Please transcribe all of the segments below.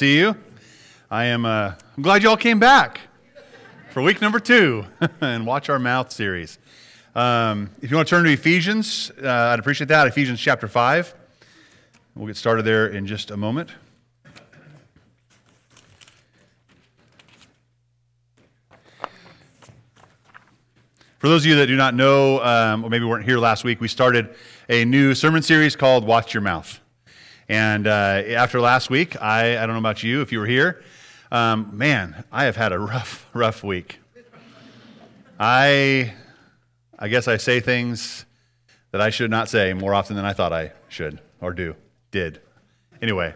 See you. I am uh, I'm glad you all came back for week number two and watch our mouth series. Um, if you want to turn to Ephesians, uh, I'd appreciate that. Ephesians chapter 5. We'll get started there in just a moment. For those of you that do not know, um, or maybe weren't here last week, we started a new sermon series called Watch Your Mouth. And uh, after last week, I, I don't know about you if you were here, um, man, I have had a rough, rough week. I, I guess I say things that I should not say more often than I thought I should or do, did. Anyway,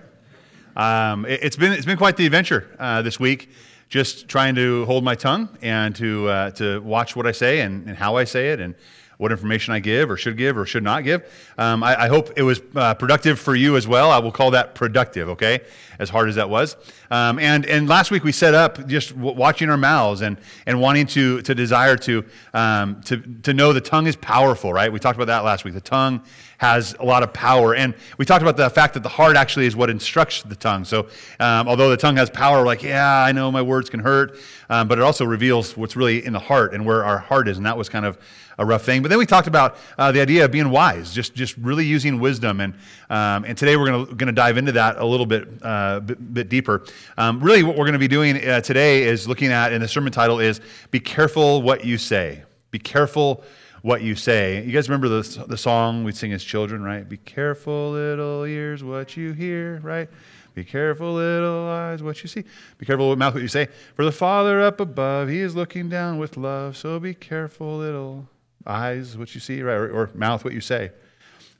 um, it, has been, it's been quite the adventure uh, this week, just trying to hold my tongue and to, uh, to watch what I say and, and how I say it and what information I give or should give or should not give. Um, I, I, hope it was uh, productive for you as well. I will call that productive, okay? As hard as that was. Um, and, and last week we set up just w- watching our mouths and, and wanting to, to desire to, um, to, to know the tongue is powerful, right? We talked about that last week. The tongue has a lot of power. And we talked about the fact that the heart actually is what instructs the tongue. So um, although the tongue has power, like, yeah, I know my words can hurt, um, but it also reveals what's really in the heart and where our heart is. And that was kind of a rough thing. But then we talked about uh, the idea of being wise, just, just really using wisdom. And, um, and today we're going to dive into that a little bit, uh, bit, bit, deeper. Um, really, what we're going to be doing uh, today is looking at, and the sermon title is Be Careful What You Say. Be careful what you say. You guys remember the, the song we sing as children, right? Be careful, little ears, what you hear, right? Be careful, little eyes, what you see. Be careful, mouth, what you say. For the Father up above, He is looking down with love. So be careful, little eyes, what you see, right? Or, or mouth, what you say.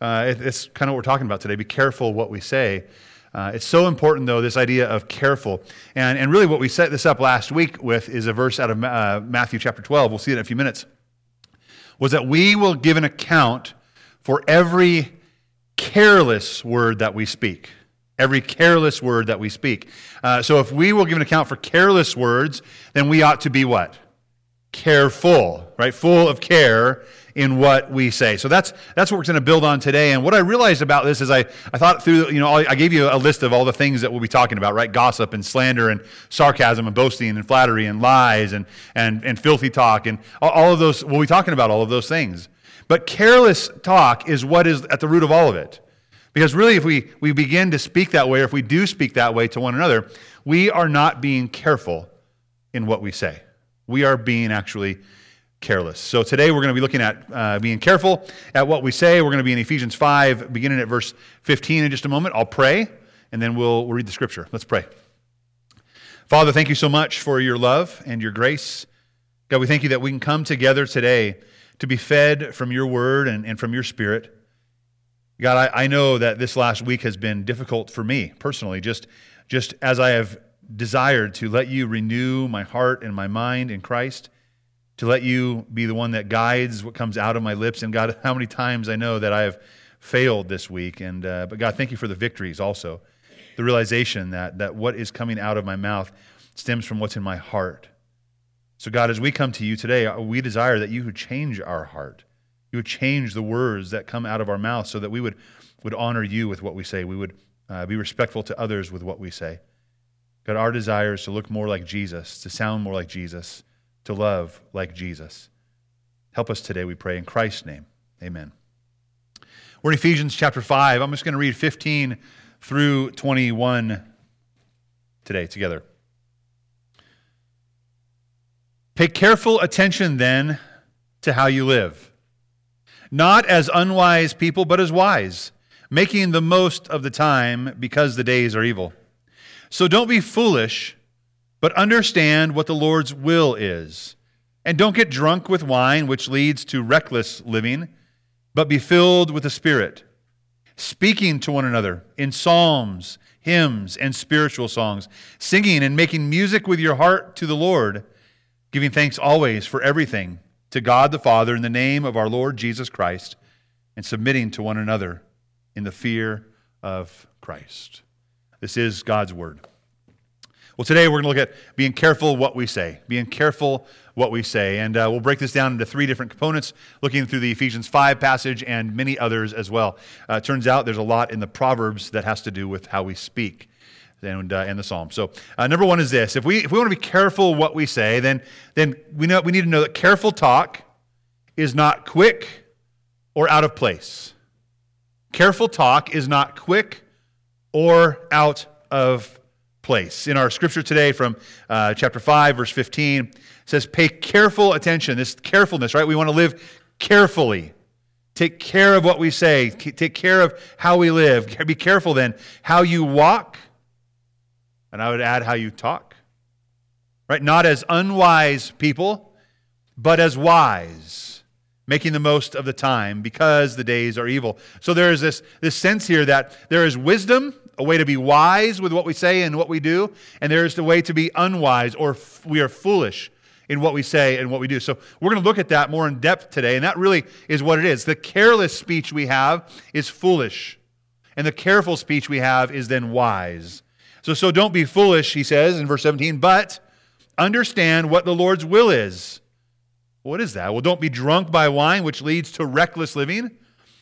Uh, it, it's kind of what we're talking about today. Be careful what we say. Uh, it's so important, though, this idea of careful. And, and really, what we set this up last week with is a verse out of uh, Matthew chapter 12. We'll see it in a few minutes. Was that we will give an account for every careless word that we speak. Every careless word that we speak. Uh, so, if we will give an account for careless words, then we ought to be what? Careful, right? Full of care in what we say. So that's that's what we're going to build on today. And what I realized about this is I, I thought through, you know, I gave you a list of all the things that we'll be talking about, right? Gossip and slander and sarcasm and boasting and flattery and lies and and, and filthy talk and all of those. We'll be talking about all of those things. But careless talk is what is at the root of all of it. Because really, if we, we begin to speak that way, or if we do speak that way to one another, we are not being careful in what we say we are being actually careless. So today we're going to be looking at uh, being careful at what we say. We're going to be in Ephesians 5, beginning at verse 15 in just a moment. I'll pray, and then we'll, we'll read the scripture. Let's pray. Father, thank you so much for your love and your grace. God, we thank you that we can come together today to be fed from your word and, and from your spirit. God, I, I know that this last week has been difficult for me personally, just, just as I have desired to let you renew my heart and my mind in Christ, to let you be the one that guides what comes out of my lips. And God, how many times I know that I have failed this week. And, uh, but God, thank you for the victories also. The realization that, that what is coming out of my mouth stems from what's in my heart. So, God, as we come to you today, uh, we desire that you would change our heart. You would change the words that come out of our mouth so that we would, would honor you with what we say. We would uh, be respectful to others with what we say. God, our desire is to look more like Jesus, to sound more like Jesus, to love like Jesus. Help us today, we pray, in Christ's name. Amen. We're in Ephesians chapter 5. I'm just going to read 15 through 21 today together. Pay careful attention then to how you live, not as unwise people, but as wise, making the most of the time because the days are evil. So don't be foolish, but understand what the Lord's will is. And don't get drunk with wine, which leads to reckless living, but be filled with the Spirit, speaking to one another in psalms, hymns, and spiritual songs, singing and making music with your heart to the Lord, giving thanks always for everything to God the Father in the name of our Lord Jesus Christ, and submitting to one another in the fear of Christ. This is God's word. Well, today we're going to look at being careful what we say, being careful what we say. And uh, we'll break this down into three different components, looking through the Ephesians 5 passage and many others as well. Uh, turns out there's a lot in the Proverbs that has to do with how we speak. and, uh, and the Psalm. So, uh, number one is this: if we if we want to be careful what we say, then then we know we need to know that careful talk is not quick or out of place. Careful talk is not quick or out of place. In our scripture today from uh, chapter 5, verse 15, says, Pay careful attention. This carefulness, right? We want to live carefully. Take care of what we say. Take care of how we live. Be careful then how you walk, and I would add how you talk. Right? Not as unwise people, but as wise, making the most of the time because the days are evil. So there is this, this sense here that there is wisdom, a way to be wise with what we say and what we do, and there is the way to be unwise or f- we are foolish in what we say and what we do. So we're going to look at that more in depth today, and that really is what it is. The careless speech we have is foolish, and the careful speech we have is then wise. So, so don't be foolish, he says in verse 17, but understand what the Lord's will is. What is that? Well, don't be drunk by wine, which leads to reckless living,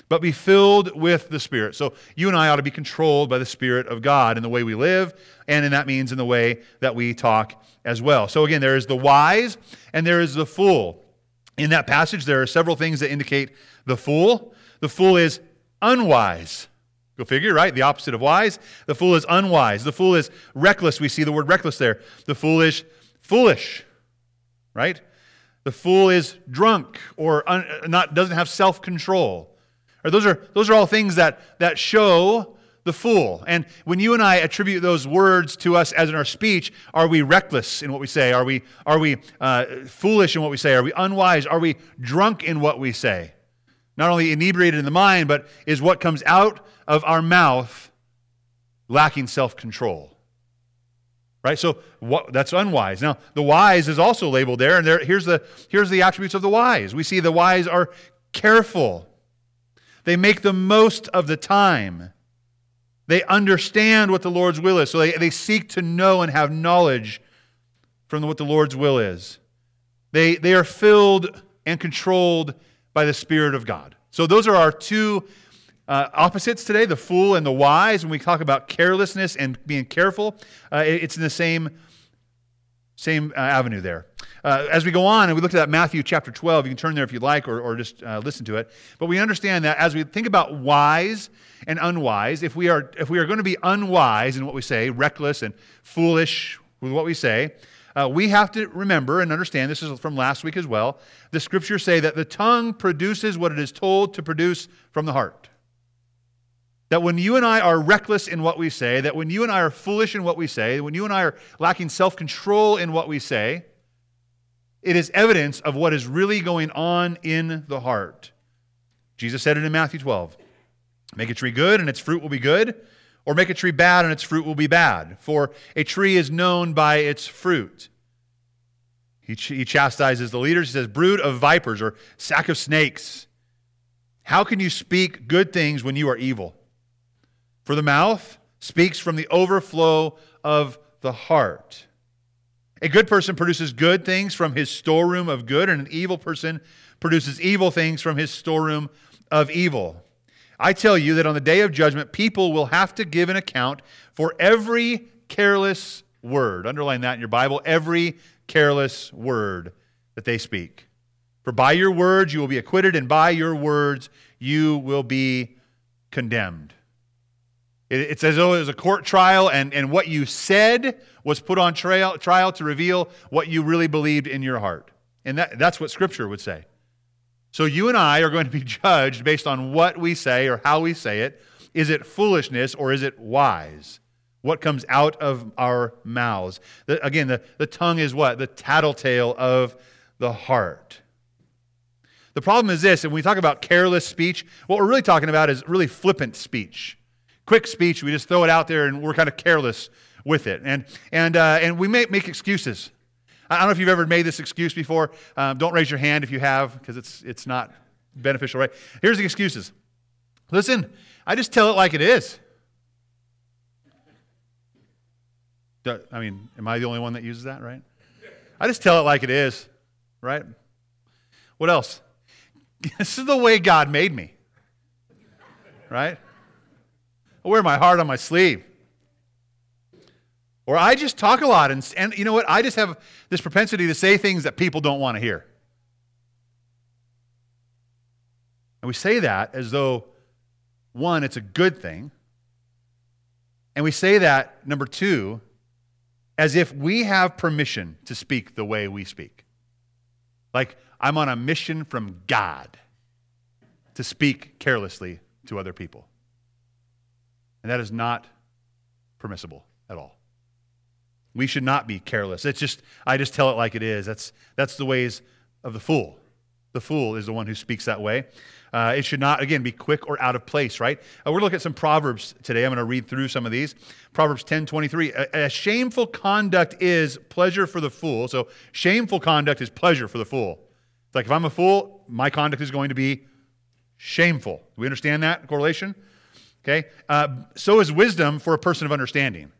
but be filled with the Spirit. So you and I ought to be controlled by the Spirit of God in the way we live, and in that means in the way that we talk as well. So again, there is the wise and there is the fool. In that passage, there are several things that indicate the fool. The fool is unwise. Go figure, right? The opposite of wise. The fool is unwise. The fool is reckless. We see the word reckless there. The fool is foolish, right? The fool is drunk or un, not doesn't have self-control. Or those are those are all things that that show the fool. And when you and I attribute those words to us as in our speech, are we reckless in what we say? Are we, are we uh, foolish in what we say? Are we unwise? Are we drunk in what we say? Not only inebriated in the mind, but is what comes out of our mouth lacking self control? Right? So what, that's unwise. Now, the wise is also labeled there, and there, here's, the, here's the attributes of the wise. We see the wise are careful, they make the most of the time. They understand what the Lord's will is. So they, they seek to know and have knowledge from what the Lord's will is. They, they are filled and controlled by the Spirit of God. So those are our two uh, opposites today the fool and the wise. When we talk about carelessness and being careful, uh, it's in the same, same uh, avenue there. Uh, as we go on and we look at that Matthew chapter 12, you can turn there if you'd like or, or just uh, listen to it. But we understand that as we think about wise and unwise, if we are, if we are going to be unwise in what we say, reckless and foolish with what we say, uh, we have to remember and understand this is from last week as well. The scriptures say that the tongue produces what it is told to produce from the heart. That when you and I are reckless in what we say, that when you and I are foolish in what we say, when you and I are lacking self control in what we say, it is evidence of what is really going on in the heart. Jesus said it in Matthew 12 Make a tree good, and its fruit will be good, or make a tree bad, and its fruit will be bad. For a tree is known by its fruit. He, ch- he chastises the leaders. He says, Brood of vipers, or sack of snakes. How can you speak good things when you are evil? For the mouth speaks from the overflow of the heart. A good person produces good things from his storeroom of good, and an evil person produces evil things from his storeroom of evil. I tell you that on the day of judgment, people will have to give an account for every careless word. Underline that in your Bible every careless word that they speak. For by your words you will be acquitted, and by your words you will be condemned. It's as though it was a court trial, and, and what you said was put on trial, trial to reveal what you really believed in your heart. And that, that's what Scripture would say. So you and I are going to be judged based on what we say or how we say it. Is it foolishness or is it wise? What comes out of our mouths? The, again, the, the tongue is what? The tattletale of the heart. The problem is this, and when we talk about careless speech, what we're really talking about is really flippant speech quick speech. We just throw it out there and we're kind of careless with it. And, and, uh, and we may make excuses. I don't know if you've ever made this excuse before. Um, don't raise your hand if you have, because it's, it's not beneficial, right? Here's the excuses. Listen, I just tell it like it is. I mean, am I the only one that uses that, right? I just tell it like it is, right? What else? This is the way God made me, right? I wear my heart on my sleeve. Or I just talk a lot, and, and you know what? I just have this propensity to say things that people don't want to hear. And we say that as though, one, it's a good thing. And we say that, number two, as if we have permission to speak the way we speak. Like I'm on a mission from God to speak carelessly to other people. And that is not permissible at all. We should not be careless. It's just, I just tell it like it is. That's, that's the ways of the fool. The fool is the one who speaks that way. Uh, it should not, again, be quick or out of place, right? Uh, we're looking at some Proverbs today. I'm going to read through some of these. Proverbs 10 23. A, a shameful conduct is pleasure for the fool. So, shameful conduct is pleasure for the fool. It's like if I'm a fool, my conduct is going to be shameful. Do we understand that correlation? Okay. Uh, so is wisdom for a person of understanding.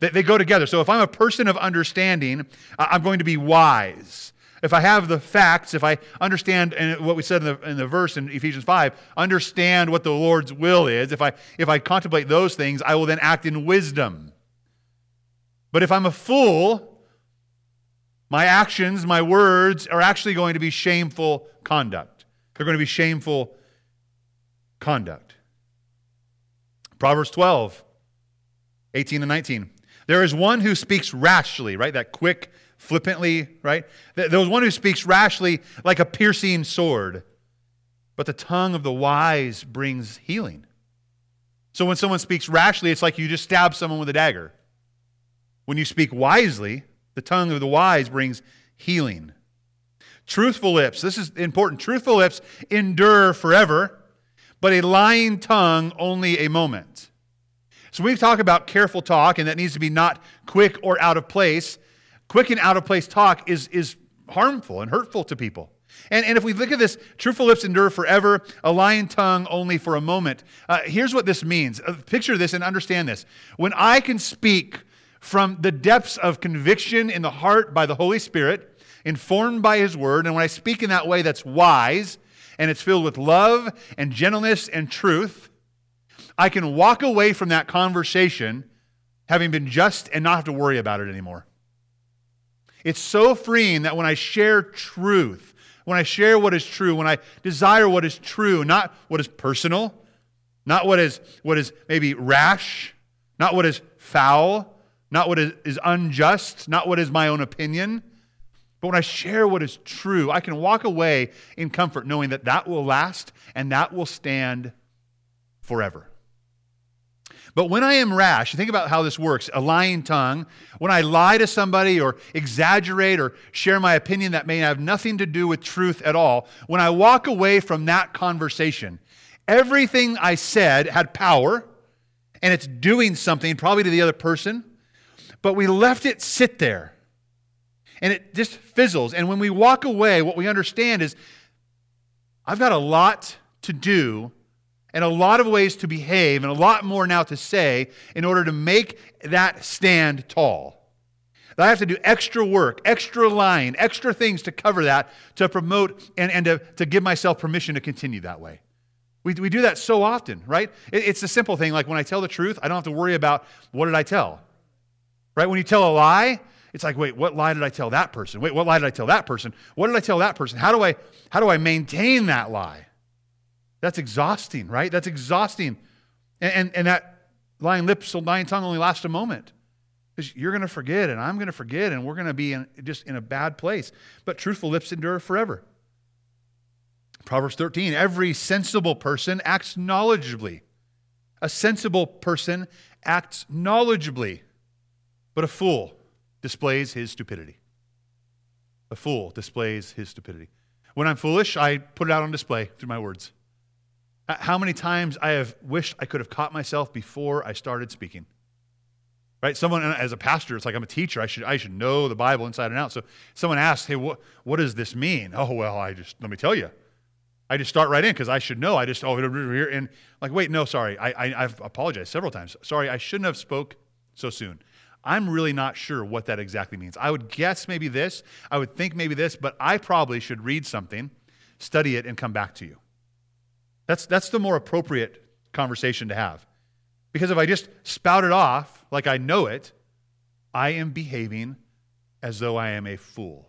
They, they go together. So if I'm a person of understanding, I'm going to be wise. If I have the facts, if I understand and what we said in the, in the verse in Ephesians 5, understand what the Lord's will is, if I, if I contemplate those things, I will then act in wisdom. But if I'm a fool, my actions, my words are actually going to be shameful conduct. They're going to be shameful conduct. Proverbs 12, 18 and 19. There is one who speaks rashly, right? That quick, flippantly, right? There was one who speaks rashly like a piercing sword, but the tongue of the wise brings healing. So when someone speaks rashly, it's like you just stab someone with a dagger. When you speak wisely, the tongue of the wise brings healing. Truthful lips, this is important. Truthful lips endure forever, but a lying tongue only a moment. So we talk about careful talk, and that needs to be not quick or out of place. Quick and out of place talk is, is harmful and hurtful to people. And, and if we look at this, truthful lips endure forever, a lying tongue only for a moment. Uh, here's what this means. Uh, picture this and understand this. When I can speak from the depths of conviction in the heart by the Holy Spirit, informed by His Word, and when I speak in that way that's wise and it's filled with love and gentleness and truth, I can walk away from that conversation having been just and not have to worry about it anymore. It's so freeing that when I share truth, when I share what is true, when I desire what is true, not what is personal, not what is, what is maybe rash, not what is foul, not what is, is unjust, not what is my own opinion, but when I share what is true, I can walk away in comfort knowing that that will last and that will stand forever. But when I am rash, think about how this works. A lying tongue, when I lie to somebody or exaggerate or share my opinion that may have nothing to do with truth at all, when I walk away from that conversation, everything I said had power and it's doing something, probably to the other person, but we left it sit there and it just fizzles. And when we walk away, what we understand is I've got a lot to do and a lot of ways to behave and a lot more now to say in order to make that stand tall. That I have to do extra work, extra lying, extra things to cover that, to promote and, and to, to give myself permission to continue that way. We, we do that so often, right? It, it's a simple thing. Like when I tell the truth, I don't have to worry about what did I tell, right? When you tell a lie, it's like, wait, what lie did I tell that person? Wait, what lie did I tell that person? What did I tell that person? How do I, how do I maintain that lie? That's exhausting, right? That's exhausting. And, and, and that lying lips, lying tongue only lasts a moment. Because you're going to forget, and I'm going to forget, and we're going to be in, just in a bad place. But truthful lips endure forever. Proverbs 13 every sensible person acts knowledgeably. A sensible person acts knowledgeably, but a fool displays his stupidity. A fool displays his stupidity. When I'm foolish, I put it out on display through my words. Uh, how many times I have wished I could have caught myself before I started speaking. Right? Someone, as a pastor, it's like I'm a teacher. I should, I should know the Bible inside and out. So someone asks, hey, what, what does this mean? Oh, well, I just, let me tell you. I just start right in because I should know. I just, oh, here. And like, wait, no, sorry. I, I, I've apologized several times. Sorry, I shouldn't have spoke so soon. I'm really not sure what that exactly means. I would guess maybe this. I would think maybe this, but I probably should read something, study it, and come back to you. That's, that's the more appropriate conversation to have. Because if I just spout it off like I know it, I am behaving as though I am a fool.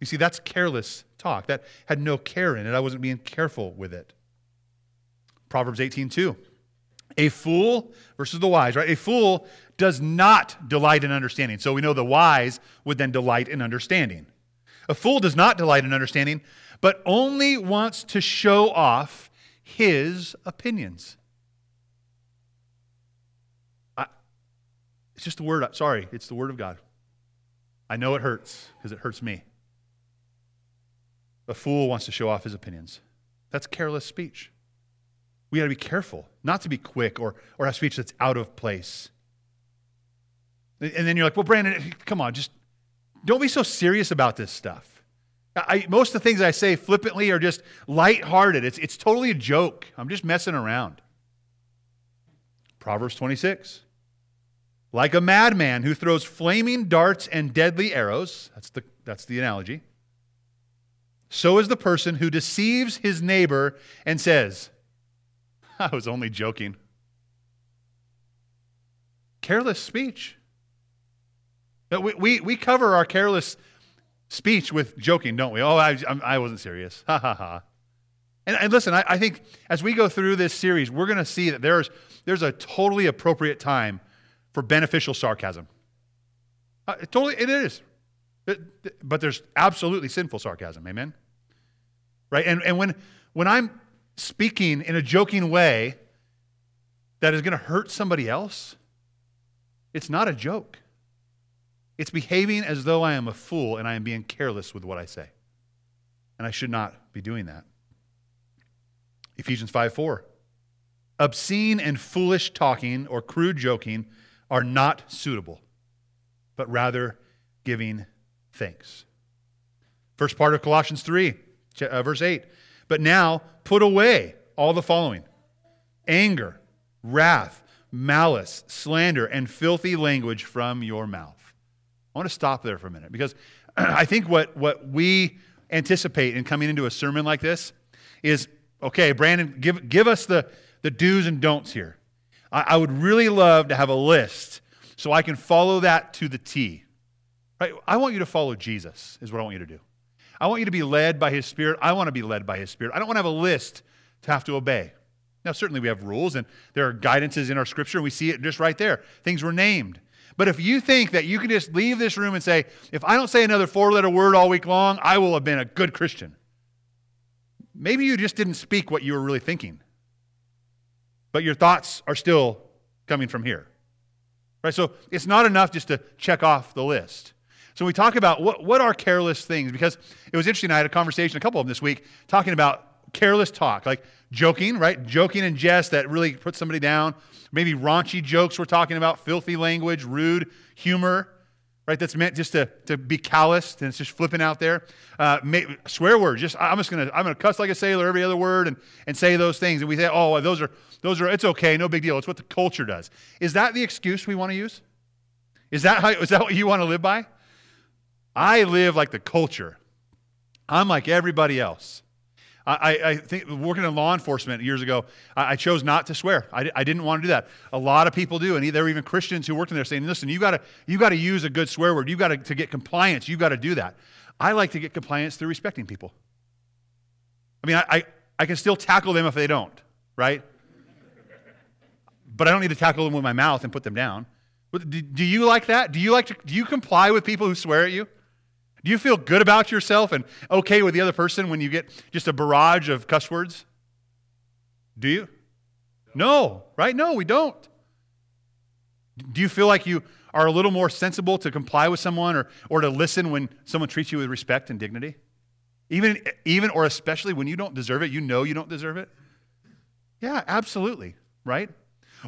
You see, that's careless talk. That had no care in it. I wasn't being careful with it. Proverbs 18, 2. A fool versus the wise, right? A fool does not delight in understanding. So we know the wise would then delight in understanding. A fool does not delight in understanding, but only wants to show off his opinions. I, it's just the word, sorry, it's the word of God. I know it hurts because it hurts me. A fool wants to show off his opinions. That's careless speech. We got to be careful not to be quick or, or have speech that's out of place. And then you're like, well, Brandon, come on, just don't be so serious about this stuff. I, most of the things I say flippantly are just lighthearted. It's, it's totally a joke. I'm just messing around. Proverbs 26. Like a madman who throws flaming darts and deadly arrows, that's the, that's the analogy, so is the person who deceives his neighbor and says, I was only joking. Careless speech. We, we, we cover our careless speech with joking, don't we? Oh, I, I wasn't serious. Ha ha ha. And, and listen, I, I think as we go through this series, we're going to see that there's, there's a totally appropriate time for beneficial sarcasm. Uh, it totally, it is. It, but there's absolutely sinful sarcasm. Amen? Right? And, and when, when I'm speaking in a joking way that is going to hurt somebody else, it's not a joke. It's behaving as though I am a fool and I am being careless with what I say. And I should not be doing that. Ephesians 5 4. Obscene and foolish talking or crude joking are not suitable, but rather giving thanks. First part of Colossians 3, uh, verse 8. But now put away all the following anger, wrath, malice, slander, and filthy language from your mouth. I want to stop there for a minute because I think what, what we anticipate in coming into a sermon like this is okay, Brandon, give, give us the, the do's and don'ts here. I, I would really love to have a list so I can follow that to the T. Right? I want you to follow Jesus, is what I want you to do. I want you to be led by His Spirit. I want to be led by His Spirit. I don't want to have a list to have to obey. Now, certainly we have rules and there are guidances in our scripture, and we see it just right there. Things were named. But if you think that you can just leave this room and say, if I don't say another four letter word all week long, I will have been a good Christian, maybe you just didn't speak what you were really thinking. But your thoughts are still coming from here. Right? So it's not enough just to check off the list. So we talk about what, what are careless things because it was interesting. I had a conversation, a couple of them this week, talking about careless talk, like joking, right? Joking and jest that really puts somebody down. Maybe raunchy jokes we're talking about, filthy language, rude humor, right? That's meant just to, to be calloused and it's just flipping out there. Uh, may, swear words, just I'm just gonna I'm gonna cuss like a sailor every other word and, and say those things. And we say, oh, those are those are it's okay, no big deal. It's what the culture does. Is that the excuse we want to use? Is that how is that what you want to live by? I live like the culture. I'm like everybody else. I, I, think working in law enforcement years ago, I, I chose not to swear. I, I, didn't want to do that. A lot of people do, and there were even Christians who worked in there saying, "Listen, you got to you got to use a good swear word. You got to get compliance. You got to do that." I like to get compliance through respecting people. I mean, I, I can still tackle them if they don't, right? But I don't need to tackle them with my mouth and put them down. Do you like that? Do you like to do you comply with people who swear at you? Do you feel good about yourself and okay with the other person when you get just a barrage of cuss words? Do you? No, right? No, we don't. Do you feel like you are a little more sensible to comply with someone or, or to listen when someone treats you with respect and dignity? Even, even or especially when you don't deserve it, you know you don't deserve it? Yeah, absolutely, right?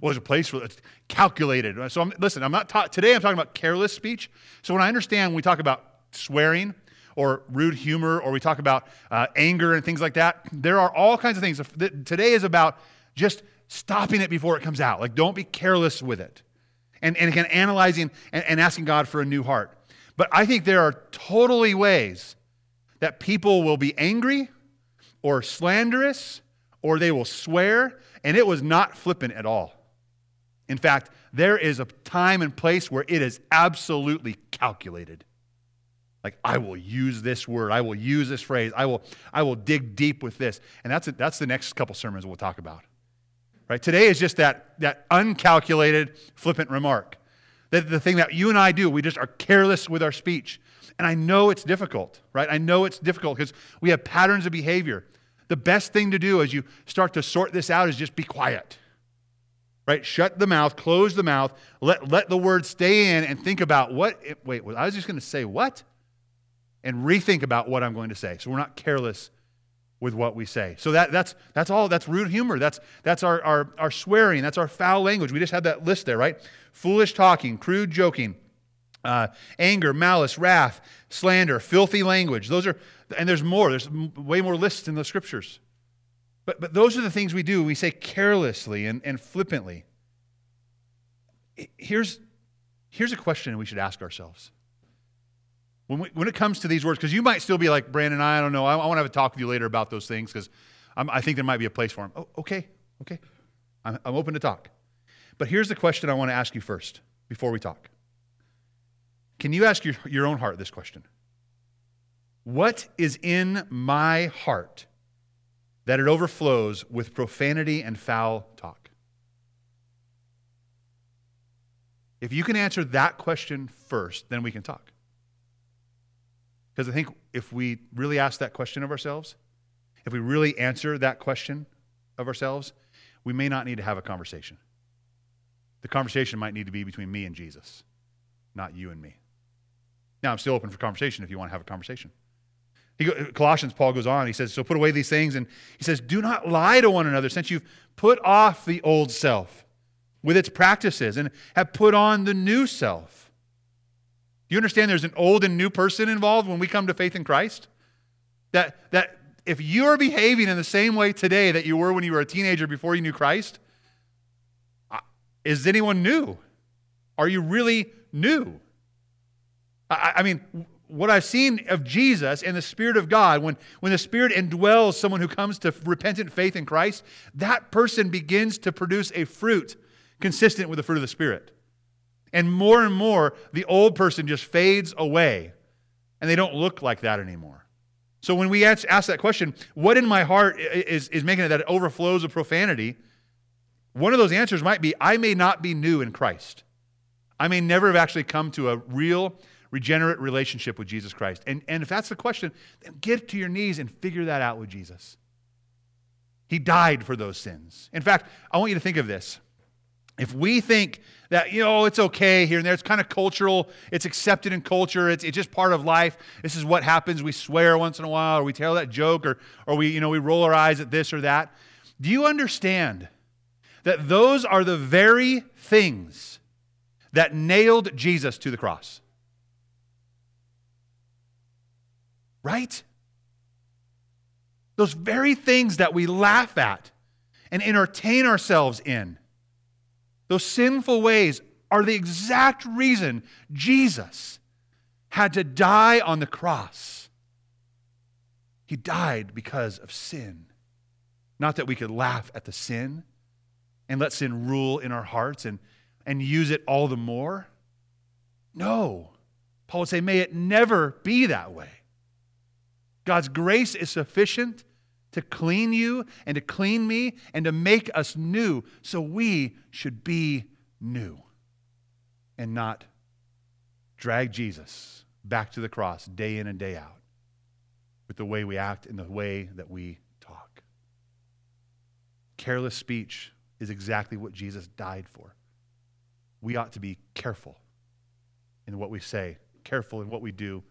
Well, there's a place for it's calculated. So I'm, listen, I'm not ta- today. I'm talking about careless speech. So when I understand we talk about swearing or rude humor, or we talk about uh, anger and things like that. There are all kinds of things. Today is about just stopping it before it comes out. Like, don't be careless with it. And, and again, analyzing and, and asking God for a new heart. But I think there are totally ways that people will be angry or slanderous or they will swear, and it was not flippant at all. In fact, there is a time and place where it is absolutely calculated. Like, I will use this word, I will use this phrase, I will, I will dig deep with this. And that's, that's the next couple sermons we'll talk about. Right? Today is just that, that uncalculated, flippant remark. That the thing that you and I do, we just are careless with our speech. And I know it's difficult, right? I know it's difficult because we have patterns of behavior. The best thing to do as you start to sort this out is just be quiet. Right? Shut the mouth, close the mouth, let, let the word stay in and think about what, wait, I was just going to say what? And rethink about what I'm going to say. So we're not careless with what we say. So that, that's, that's all. That's rude humor. That's, that's our, our, our swearing. That's our foul language. We just had that list there, right? Foolish talking, crude joking, uh, anger, malice, wrath, slander, filthy language. Those are, and there's more. There's way more lists in the scriptures. But, but those are the things we do. We say carelessly and, and flippantly. Here's, here's a question we should ask ourselves. When, we, when it comes to these words, because you might still be like, Brandon, I don't know. I, I want to have a talk with you later about those things because I think there might be a place for them. Oh, okay, okay. I'm, I'm open to talk. But here's the question I want to ask you first before we talk. Can you ask your, your own heart this question? What is in my heart that it overflows with profanity and foul talk? If you can answer that question first, then we can talk. Because I think if we really ask that question of ourselves, if we really answer that question of ourselves, we may not need to have a conversation. The conversation might need to be between me and Jesus, not you and me. Now, I'm still open for conversation if you want to have a conversation. He, Colossians, Paul goes on, he says, So put away these things, and he says, Do not lie to one another, since you've put off the old self with its practices and have put on the new self. You understand there's an old and new person involved when we come to faith in Christ? That, that if you are behaving in the same way today that you were when you were a teenager before you knew Christ, uh, is anyone new? Are you really new? I, I mean, what I've seen of Jesus and the Spirit of God, when, when the Spirit indwells someone who comes to repentant faith in Christ, that person begins to produce a fruit consistent with the fruit of the Spirit. And more and more, the old person just fades away, and they don't look like that anymore. So when we ask, ask that question, what in my heart is, is making it that it overflows with profanity? One of those answers might be I may not be new in Christ. I may never have actually come to a real regenerate relationship with Jesus Christ? And, and if that's the question, then get to your knees and figure that out with Jesus. He died for those sins. In fact, I want you to think of this. If we think that, you know, it's okay here and there, it's kind of cultural, it's accepted in culture, it's, it's just part of life. This is what happens. We swear once in a while, or we tell that joke, or, or we, you know, we roll our eyes at this or that. Do you understand that those are the very things that nailed Jesus to the cross? right? Those very things that we laugh at and entertain ourselves in, those sinful ways are the exact reason Jesus had to die on the cross. He died because of sin. Not that we could laugh at the sin and let sin rule in our hearts and, and use it all the more. No. Paul would say, may it never be that way. God's grace is sufficient to clean you and to clean me and to make us new. So we should be new and not drag Jesus back to the cross day in and day out with the way we act and the way that we talk. Careless speech is exactly what Jesus died for. We ought to be careful in what we say, careful in what we do,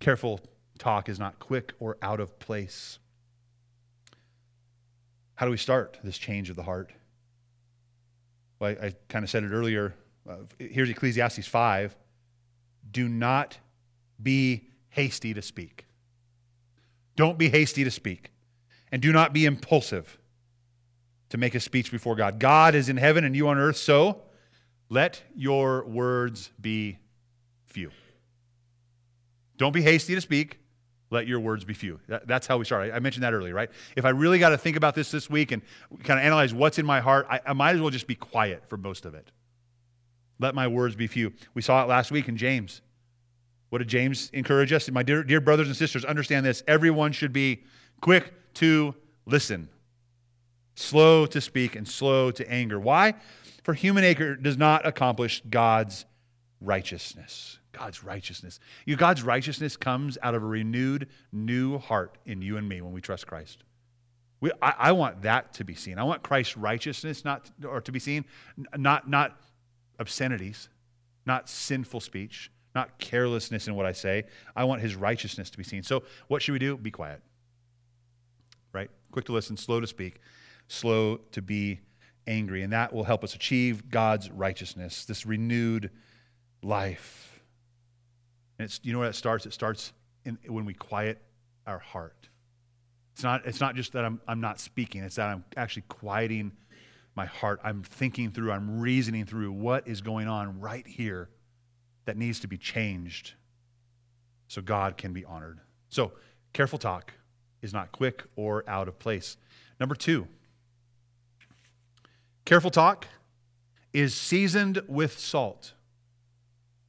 careful talk is not quick or out of place. How do we start this change of the heart? Well, I, I kind of said it earlier. Uh, here's Ecclesiastes 5 Do not be hasty to speak. Don't be hasty to speak. And do not be impulsive to make a speech before God. God is in heaven and you on earth, so let your words be few. Don't be hasty to speak let your words be few. That, that's how we start. I, I, mentioned that earlier, right? If I really got to think about this this week and kind of analyze what's in my heart, I, I might as well just be quiet for most of it. Let my words be few. We saw it last week in James. What did James encourage us? My dear, dear brothers and sisters, understand this. Everyone should be quick to listen, slow to speak, and slow to anger. Why? For human anger does not accomplish God's righteousness. God's righteousness. You, God's righteousness comes out of a renewed, new heart in you and me when we trust Christ. We, I, I, want that to be seen. I want Christ's righteousness not or to be seen, not not obscenities, not sinful speech, not carelessness in what I say. I want his righteousness to be seen. So, what should we do? Be quiet. Right? Quick to listen, slow to speak, slow to be angry. And that will help us achieve God's righteousness, this renewed life. And it's, you know where it starts? It starts in, when we quiet our heart. It's not, it's not just that I'm, I'm not speaking, it's that I'm actually quieting my heart. I'm thinking through, I'm reasoning through what is going on right here that needs to be changed so God can be honored. So, careful talk is not quick or out of place. Number two, careful talk is seasoned with salt.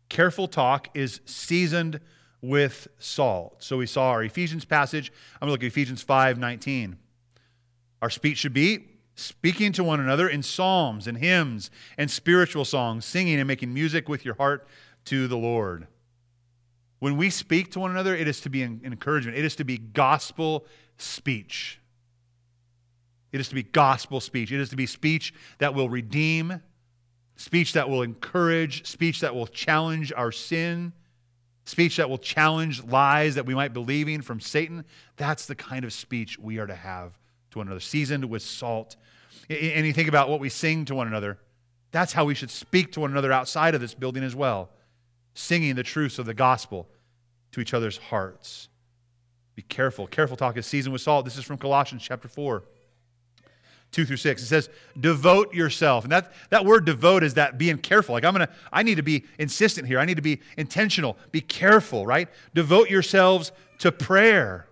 Careful talk is seasoned with salt. So we saw our Ephesians passage. I'm going to look at Ephesians 5 19. Our speech should be speaking to one another in psalms and hymns and spiritual songs, singing and making music with your heart to the Lord. When we speak to one another, it is to be an encouragement, it is to be gospel speech. It is to be gospel speech. It is to be speech that will redeem, speech that will encourage, speech that will challenge our sin, speech that will challenge lies that we might be believing from Satan. That's the kind of speech we are to have to one another, seasoned with salt. And you think about what we sing to one another. That's how we should speak to one another outside of this building as well singing the truths of the gospel to each other's hearts. Be careful. Careful talk is seasoned with salt. This is from Colossians chapter 4. 2 through 6. It says, devote yourself. And that, that word devote is that being careful. Like I'm gonna, I need to be insistent here. I need to be intentional. Be careful, right? Devote yourselves to prayer.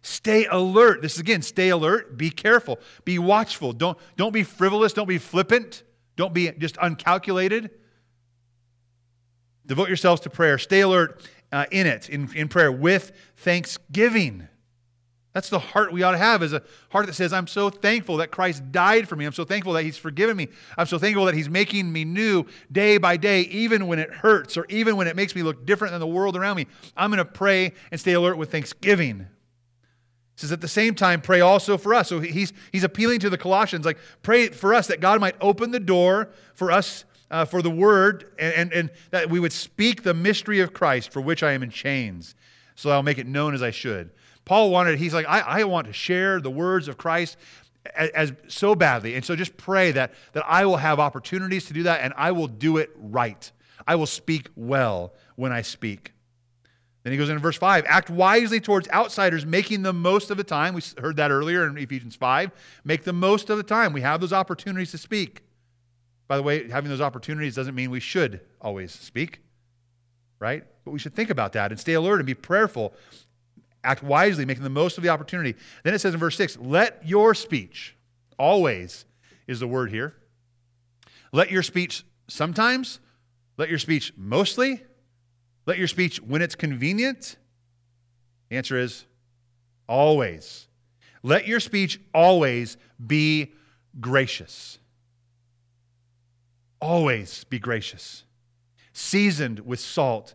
Stay alert. This is again, stay alert, be careful, be watchful. Don't, don't be frivolous, don't be flippant, don't be just uncalculated. Devote yourselves to prayer. Stay alert uh, in it, in, in prayer, with thanksgiving. That's the heart we ought to have, is a heart that says, I'm so thankful that Christ died for me. I'm so thankful that He's forgiven me. I'm so thankful that He's making me new day by day, even when it hurts or even when it makes me look different than the world around me. I'm going to pray and stay alert with thanksgiving. He says, at the same time, pray also for us. So he's, he's appealing to the Colossians, like, pray for us that God might open the door for us uh, for the word and, and, and that we would speak the mystery of Christ for which I am in chains, so I'll make it known as I should. Paul wanted, he's like, I, I want to share the words of Christ as, as, so badly. And so just pray that, that I will have opportunities to do that and I will do it right. I will speak well when I speak. Then he goes into verse 5 act wisely towards outsiders, making the most of the time. We heard that earlier in Ephesians 5. Make the most of the time. We have those opportunities to speak. By the way, having those opportunities doesn't mean we should always speak, right? But we should think about that and stay alert and be prayerful. Act wisely, making the most of the opportunity. Then it says in verse 6 let your speech, always is the word here. Let your speech sometimes, let your speech mostly, let your speech when it's convenient. The answer is always. Let your speech always be gracious Always be gracious, seasoned with salt,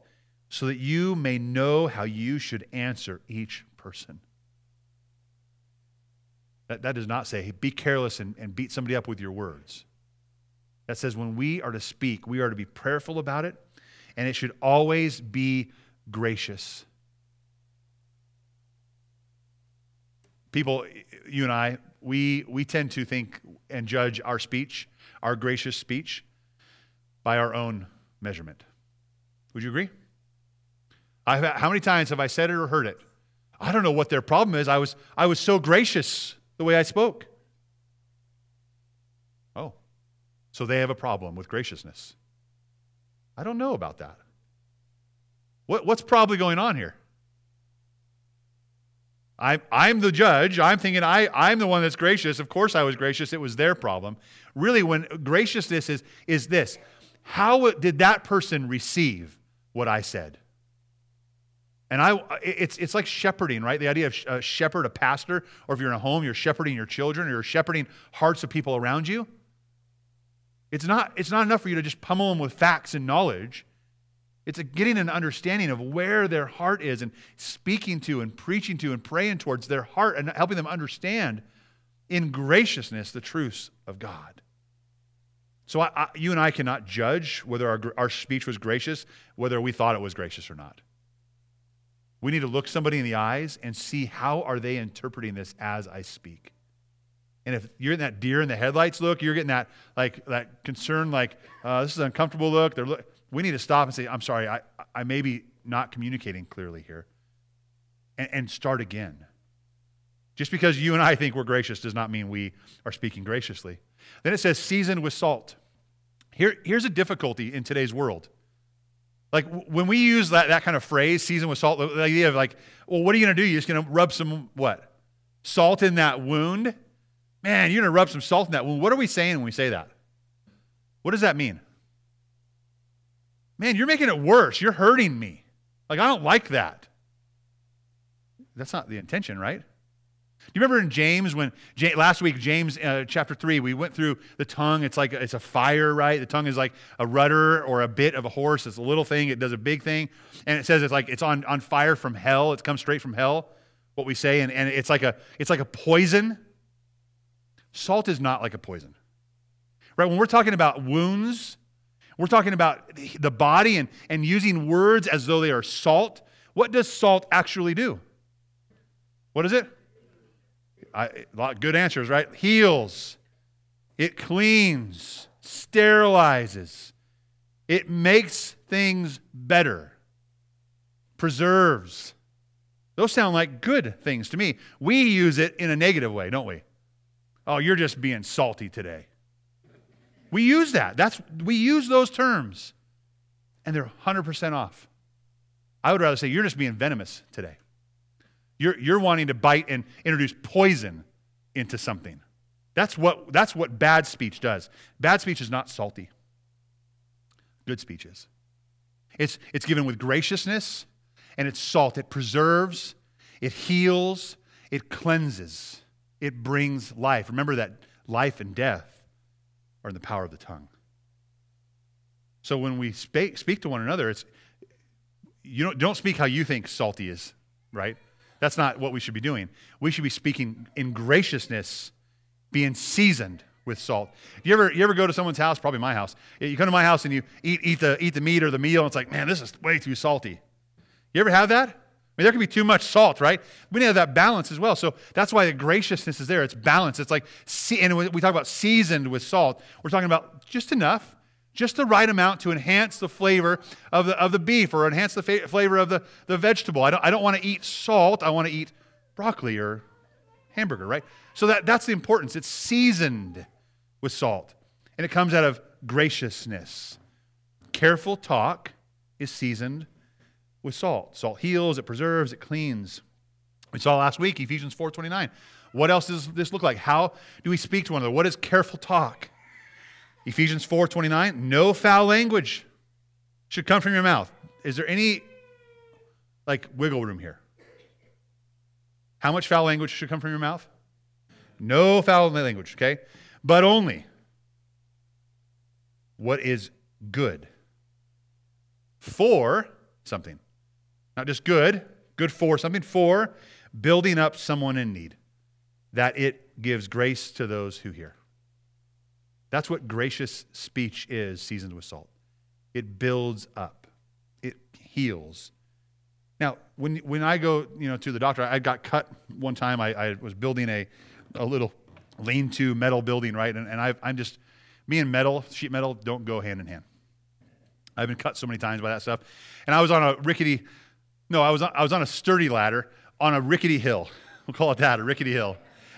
so that you may know how you should answer each person. That, that does not say, hey, be careless and, and beat somebody up with your words. That says, when we are to speak, we are to be prayerful about it, and it should always be gracious. People, you and I, we, we tend to think and judge our speech, our gracious speech, by our own measurement. Would you agree? I've, how many times have I said it or heard it? I don't know what their problem is. I was, I was so gracious the way I spoke. Oh, so they have a problem with graciousness. I don't know about that. What, what's probably going on here? I, I'm the judge. I'm thinking I, I'm the one that's gracious. Of course I was gracious. It was their problem. Really, when graciousness is, is this how did that person receive what I said? And I, it's, it's like shepherding, right? The idea of a uh, shepherd, a pastor, or if you're in a home, you're shepherding your children, or you're shepherding hearts of people around you. It's not, it's not enough for you to just pummel them with facts and knowledge. It's getting an understanding of where their heart is and speaking to and preaching to and praying towards their heart and helping them understand in graciousness the truths of God. So I, I, you and I cannot judge whether our, our speech was gracious, whether we thought it was gracious or not. We need to look somebody in the eyes and see how are they interpreting this as I speak. And if you're in that deer in the headlights look, you're getting that like that concern, like uh, this is an uncomfortable look. They're look. We need to stop and say, "I'm sorry, I, I may be not communicating clearly here," and, and start again. Just because you and I think we're gracious does not mean we are speaking graciously. Then it says, seasoned with salt. Here, here's a difficulty in today's world. Like when we use that, that kind of phrase, seasoned with salt, the idea of like, well, what are you going to do? You're just going to rub some what? Salt in that wound? Man, you're going to rub some salt in that wound. What are we saying when we say that? What does that mean? Man, you're making it worse. You're hurting me. Like, I don't like that. That's not the intention, right? Do you remember in James when last week James uh, chapter three we went through the tongue? It's like it's a fire, right? The tongue is like a rudder or a bit of a horse. It's a little thing. It does a big thing, and it says it's like it's on on fire from hell. It's come straight from hell. What we say, and, and it's like a it's like a poison. Salt is not like a poison, right? When we're talking about wounds, we're talking about the body and and using words as though they are salt. What does salt actually do? What is it? I, a lot good answers, right? Heals, it cleans, sterilizes, it makes things better, preserves. Those sound like good things to me. We use it in a negative way, don't we? Oh, you're just being salty today. We use that. That's we use those terms. And they're 100% off. I would rather say you're just being venomous today. You're, you're wanting to bite and introduce poison into something. That's what, that's what bad speech does. Bad speech is not salty, good speech is. It's, it's given with graciousness and it's salt. It preserves, it heals, it cleanses, it brings life. Remember that life and death are in the power of the tongue. So when we speak, speak to one another, it's you don't, don't speak how you think salty is, right? That's not what we should be doing. We should be speaking in graciousness, being seasoned with salt. You ever, you ever go to someone's house, probably my house, you come to my house and you eat, eat, the, eat the meat or the meal, and it's like, man, this is way too salty. You ever have that? I mean, there can be too much salt, right? We need to have that balance as well. So that's why the graciousness is there. It's balance. It's like, and we talk about seasoned with salt. We're talking about just enough just the right amount to enhance the flavor of the, of the beef or enhance the fa- flavor of the, the vegetable. I don't, I don't want to eat salt, I want to eat broccoli or hamburger, right? So that, that's the importance. It's seasoned with salt, and it comes out of graciousness. Careful talk is seasoned with salt. Salt heals, it preserves, it cleans. We saw last week, Ephesians 4.29. What else does this look like? How do we speak to one another? What is careful talk? Ephesians 4:29, no foul language should come from your mouth. Is there any like wiggle room here? How much foul language should come from your mouth? No foul language, okay? But only what is good for something. Not just good, good for something, for building up someone in need, that it gives grace to those who hear. That's what gracious speech is, seasoned with salt. It builds up, it heals. Now, when, when I go you know, to the doctor, I got cut one time. I, I was building a, a little lean to metal building, right? And, and i I'm just, me and metal, sheet metal, don't go hand in hand. I've been cut so many times by that stuff. And I was on a rickety, no, I was on, I was on a sturdy ladder on a rickety hill. We'll call it that, a rickety hill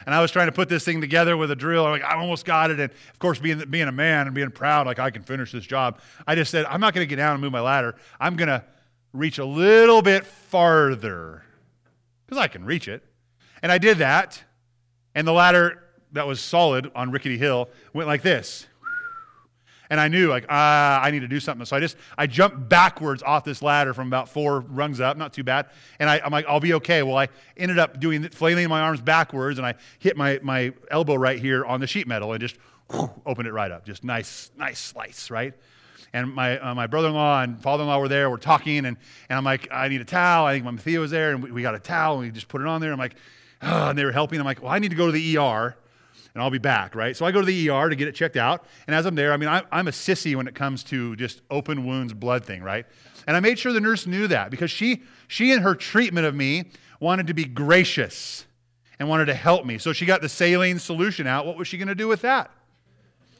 and I was trying to put this thing together with a drill. I'm like, I almost got it. And of course, being, being a man and being proud, like I can finish this job, I just said, I'm not going to get down and move my ladder. I'm going to reach a little bit farther because I can reach it. And I did that. And the ladder that was solid on Rickety Hill went like this. And I knew, like, ah, I need to do something. So I just, I jumped backwards off this ladder from about four rungs up, not too bad. And I, am like, I'll be okay. Well, I ended up doing, flailing my arms backwards, and I hit my, my elbow right here on the sheet metal and just whew, opened it right up. Just nice, nice slice, right? And my, uh, my brother-in-law and father-in-law were there. We're talking, and, and I'm like, I need a towel. I think my Theo was there, and we, we got a towel, and we just put it on there. I'm like, oh, and they were helping. I'm like, well, I need to go to the ER and I'll be back, right? So I go to the ER to get it checked out. And as I'm there, I mean, I, I'm a sissy when it comes to just open wounds, blood thing, right? And I made sure the nurse knew that because she, she in her treatment of me wanted to be gracious and wanted to help me. So she got the saline solution out. What was she going to do with that?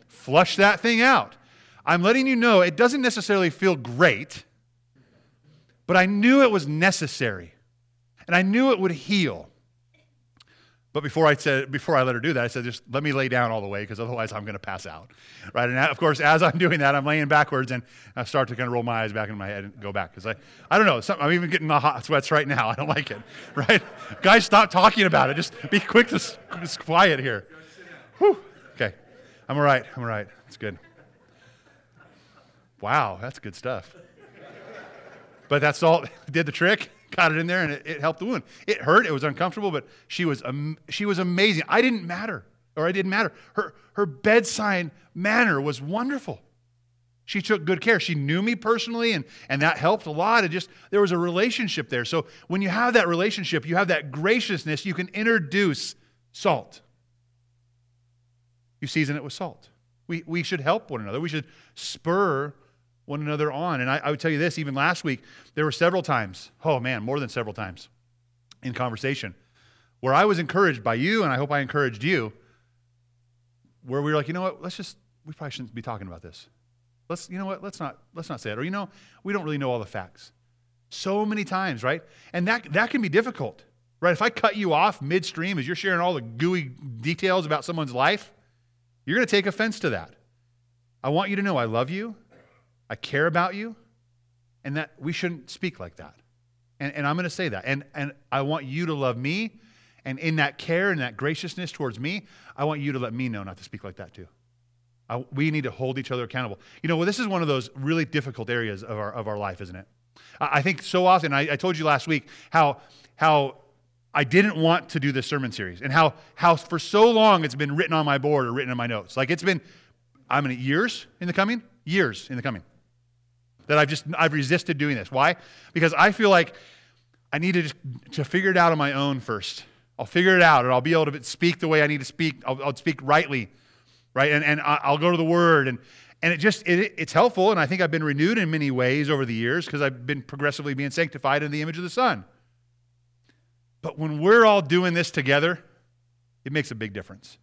Flush that thing out. I'm letting you know it doesn't necessarily feel great, but I knew it was necessary and I knew it would heal. But before I said, before I let her do that, I said, just let me lay down all the way because otherwise I'm going to pass out, right? And of course, as I'm doing that, I'm laying backwards and I start to kind of roll my eyes back in my head and go back because I, I don't know, I'm even getting the hot sweats right now. I don't like it, right? Guys, stop talking about it. Just be quick to just quiet here. Whew. Okay, I'm all right. I'm all right. It's good. Wow, that's good stuff. But that's all. Did the trick got it in there and it, it, helped the wound. It hurt, it was uncomfortable, but she was, she was amazing. I didn't matter, or I didn't matter. Her, her bedside manner was wonderful. She took good care. She knew me personally, and, and that helped a lot. It just, there was a relationship there. So when you have that relationship, you have that graciousness, you can introduce salt. You season it with salt. We, we should help one another. We should spur one another on. And I, I, would tell you this, even last week, there were several times, oh man, more than several times in conversation, where I was encouraged by you, and I hope I encouraged you, where we were like, you know what, let's just, we probably shouldn't be talking about this. Let's, you know what, let's not, let's not say it. Or, you know, we don't really know all the facts. So many times, right? And that, that can be difficult, right? If I cut you off midstream as you're sharing all the gooey details about someone's life, you're going to take offense to that. I want you to know I love you. I care about you, and that we shouldn't speak like that. And, and I'm going to say that. And, and I want you to love me. And in that care and that graciousness towards me, I want you to let me know not to speak like that too. I, we need to hold each other accountable. You know, well, this is one of those really difficult areas of our, of our life, isn't it? I, I think so often, I, I told you last week how, how I didn't want to do this sermon series and how, how for so long it's been written on my board or written in my notes. Like it's been, I'm in years in the coming, years in the coming that I've just I've resisted doing this. Why? Because I feel like I need to, to figure it out on my own first. I'll figure it out, and I'll be able to speak the way I need to speak. I'll, I'll speak rightly, right? And, and I'll go to the Word, and and it just it, it's helpful. And I think I've been renewed in many ways over the years because I've been progressively being sanctified in the image of the Son. But when we're all doing this together, it makes a big difference.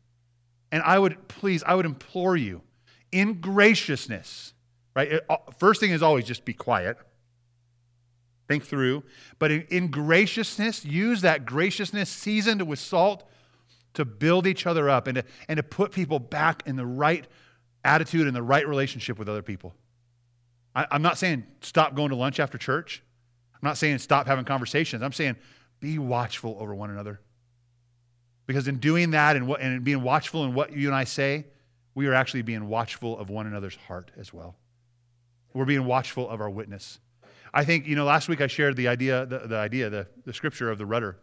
And I would please, I would implore you, in graciousness, right? Uh, first thing is always just be quiet. Think through. But in, in graciousness, use that graciousness seasoned with salt to build each other up and to, and to put people back in the right attitude and the right relationship with other people. I, I'm not saying stop going to lunch after church. I'm not saying stop having conversations. I'm saying be watchful over one another. Because in doing that and, what, and being watchful in what you and I say, we are actually being watchful of one another's heart as well. We're being watchful of our witness. I think, you know, last week I shared the idea, the, the idea, the, the scripture of the rudder.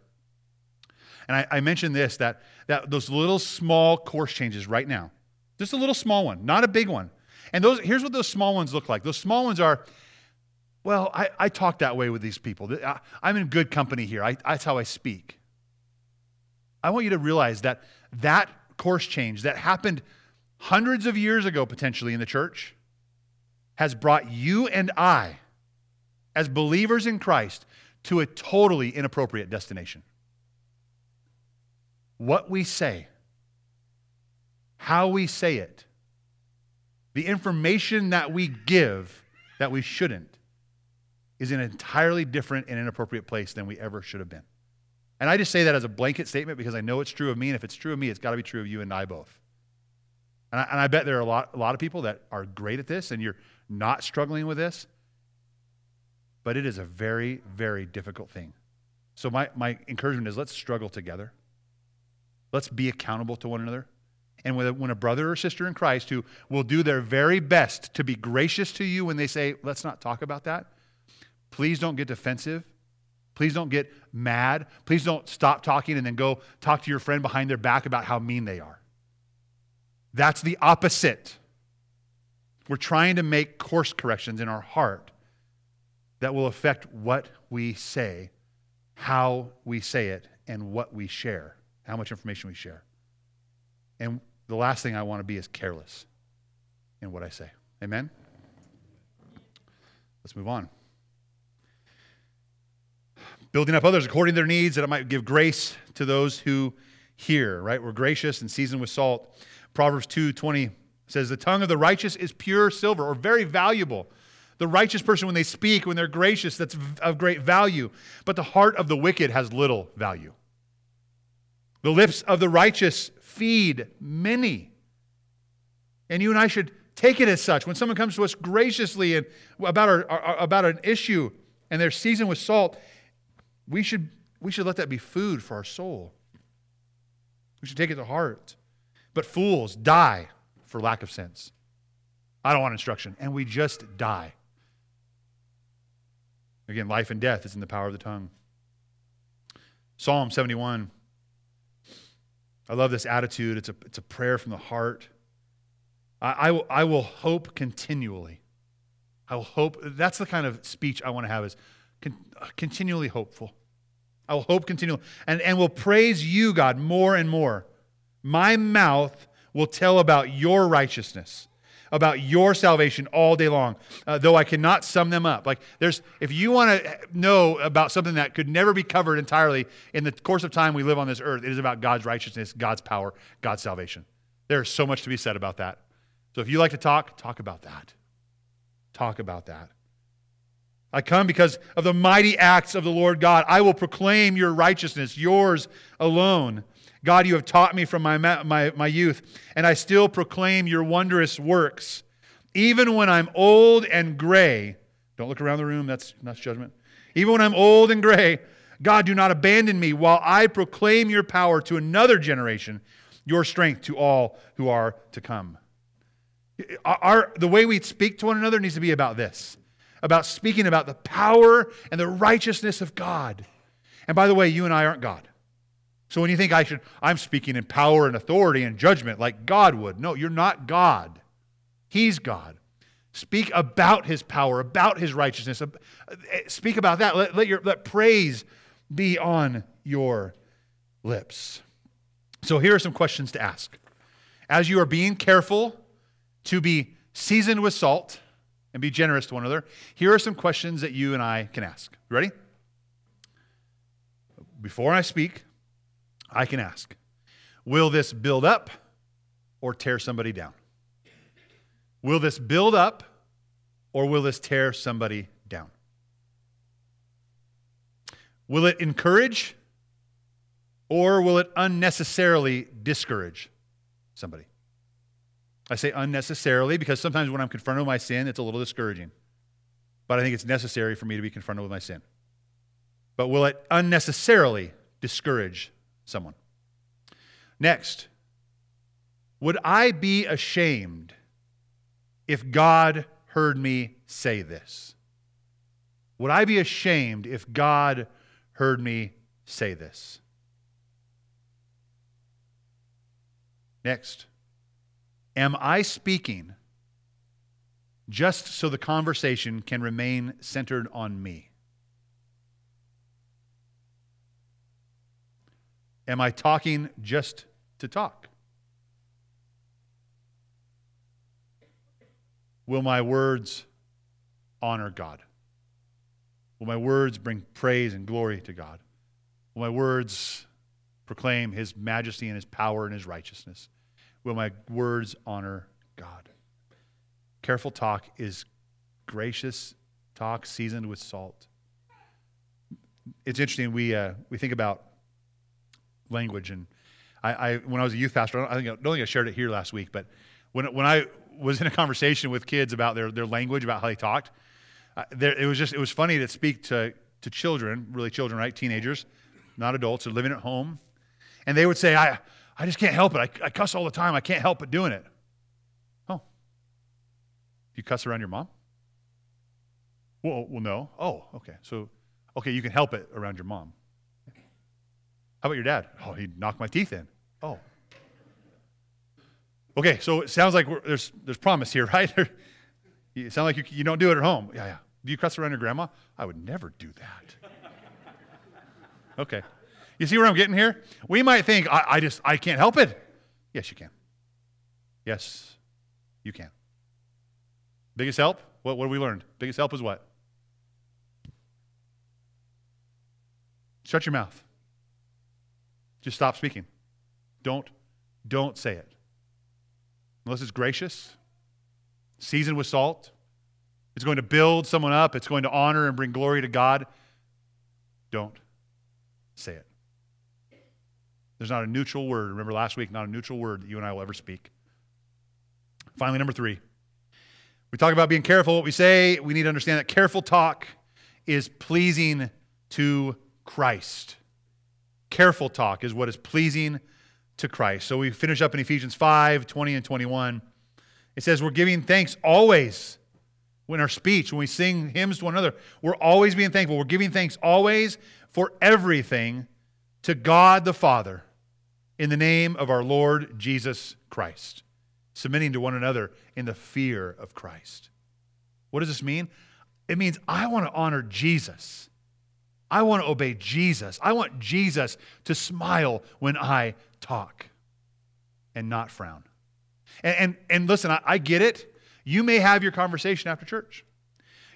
And I, I mentioned this that, that those little small course changes right now, just a little small one, not a big one. And those, here's what those small ones look like. Those small ones are, well, I, I talk that way with these people. I, I'm in good company here. I, that's how I speak. I want you to realize that that course change that happened hundreds of years ago, potentially in the church, has brought you and I, as believers in Christ, to a totally inappropriate destination. What we say, how we say it, the information that we give that we shouldn't, is an entirely different and inappropriate place than we ever should have been. And I just say that as a blanket statement because I know it's true of me, and if it's true of me, it's got to be true of you and I both. And I, and I bet there are a lot, a lot of people that are great at this, and you're not struggling with this, but it is a very, very difficult thing. So, my, my encouragement is let's struggle together. Let's be accountable to one another. And when a, when a brother or sister in Christ who will do their very best to be gracious to you when they say, let's not talk about that, please don't get defensive. Please don't get mad. Please don't stop talking and then go talk to your friend behind their back about how mean they are. That's the opposite. We're trying to make course corrections in our heart that will affect what we say, how we say it, and what we share, how much information we share. And the last thing I want to be is careless in what I say. Amen? Let's move on. Building up others according to their needs, that it might give grace to those who hear, right? We're gracious and seasoned with salt. Proverbs 2:20 says, The tongue of the righteous is pure silver, or very valuable. The righteous person, when they speak, when they're gracious, that's of great value. But the heart of the wicked has little value. The lips of the righteous feed many. And you and I should take it as such. When someone comes to us graciously and about, our, our, about an issue and they're seasoned with salt, we should, we should let that be food for our soul. We should take it to heart. But fools die for lack of sense. I don't want instruction. And we just die. Again, life and death is in the power of the tongue. Psalm 71. I love this attitude. It's a, it's a prayer from the heart. I, I, will, I will hope continually. I will hope. That's the kind of speech I want to have is con, uh, continually hopeful. I will hope continually. And, and will praise you, God, more and more. My mouth will tell about your righteousness about your salvation all day long, uh, though I cannot sum them up. Like, there's, if you want to know about something that could never be covered entirely in the course of time we live on this earth, it is about God's righteousness, God's power, God's salvation. There's so much to be said about that. So if you like to talk, talk about that. Talk about that. I come because of the mighty acts of the Lord God. I will proclaim your righteousness, yours alone. God, you have taught me from my, my, my youth, and I still proclaim your wondrous works. Even when I'm old and gray, don't look around the room, that's, that's judgment. Even when I'm old and gray, God, do not abandon me while I proclaim your power to another generation, your strength to all who are to come. Our, the way we speak to one another needs to be about this about speaking about the power and the righteousness of God. And by the way, you and I aren't God. So when you think I should, I'm speaking in power and authority and judgment like God would. No, you're not God. He's God. Speak about his power, about his righteousness. Eh, speak about that. Let, let, your, let praise be on your lips. So here are some questions to ask. As you are being careful to be seasoned with salt and be generous to one another, here are some questions that you and I can ask. ready? Before I speak, I can ask Will this build up or tear somebody down? Will this build up or will this tear somebody down? Will it encourage or will it unnecessarily discourage somebody? I say unnecessarily because sometimes when I'm confronted with my sin, it's a little discouraging. But I think it's necessary for me to be confronted with my sin. But will it unnecessarily discourage someone. Next, would I be ashamed if God heard me say this? Would I be ashamed if God heard me say this? Next, am I speaking just so the conversation can remain centered on me? Am I talking just to talk? Will my words honor God? Will my words bring praise and glory to God? Will my words proclaim his majesty and his power and his righteousness? Will my words honor God? Careful talk is gracious talk seasoned with salt. It's interesting, we, uh, we think about language. And I, I when I was a youth pastor, I think, I don't think I shared it here last week, but when, when I was in a conversation with kids about their, their language, about how they talked, uh, there, it was just, it was funny to speak to, to children, really children, right? Teenagers, not adults, are living at home. And they would say, I, I just can't help it. I, I cuss all the time. I can't help but doing it. Oh. You cuss around your mom? Well, well, no. Oh, okay. So, okay, you can help it around your mom. How about your dad? Oh, he knocked my teeth in. Oh. Okay, so it sounds like there's, there's promise here, right? you sound like you, you don't do it at home. Yeah, yeah. Do you cuss around your grandma? I would never do that. Okay. You see where I'm getting here? We might think, I, I just, I can't help it. Yes, you can. Yes, you can. Biggest help? What, what have we learned? Biggest help is what? Shut your mouth. Just stop speaking. Don't, don't say it. Unless it's gracious, seasoned with salt, it's going to build someone up, it's going to honor and bring glory to God. Don't say it. There's not a neutral word. Remember last week, not a neutral word that you and I will ever speak. Finally, number three, we talk about being careful what we say. We need to understand that careful talk is pleasing to Christ. Careful talk is what is pleasing to Christ. So we finish up in Ephesians 5 20 and 21. It says, We're giving thanks always when our speech, when we sing hymns to one another. We're always being thankful. We're giving thanks always for everything to God the Father in the name of our Lord Jesus Christ, submitting to one another in the fear of Christ. What does this mean? It means I want to honor Jesus. I want to obey Jesus. I want Jesus to smile when I talk and not frown. And, and, and listen, I, I get it. You may have your conversation after church.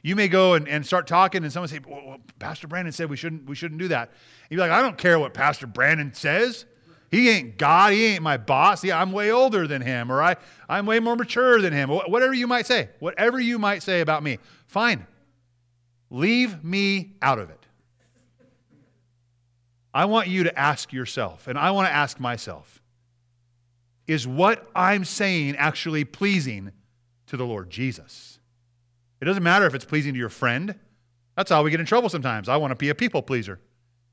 You may go and, and start talking, and someone say, well, well, Pastor Brandon said we shouldn't, we shouldn't do that. You're like, I don't care what Pastor Brandon says. He ain't God. He ain't my boss. Yeah, I'm way older than him, or I, I'm way more mature than him. Whatever you might say, whatever you might say about me, fine. Leave me out of it. I want you to ask yourself, and I want to ask myself is what I'm saying actually pleasing to the Lord Jesus? It doesn't matter if it's pleasing to your friend. That's how we get in trouble sometimes. I want to be a people pleaser.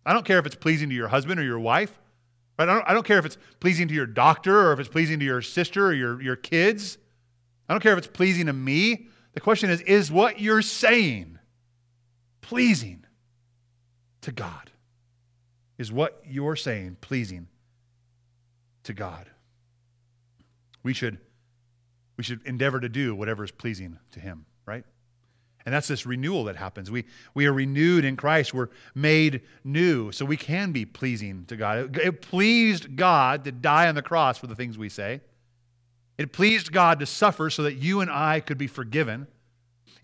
I don't care if it's pleasing to your husband or your wife. Right? I, don't, I don't care if it's pleasing to your doctor or if it's pleasing to your sister or your, your kids. I don't care if it's pleasing to me. The question is is what you're saying pleasing to God? Is what you're saying pleasing to God? We should, we should endeavor to do whatever is pleasing to Him, right? And that's this renewal that happens. We, we are renewed in Christ. We're made new, so we can be pleasing to God. It, it pleased God to die on the cross for the things we say. It pleased God to suffer so that you and I could be forgiven.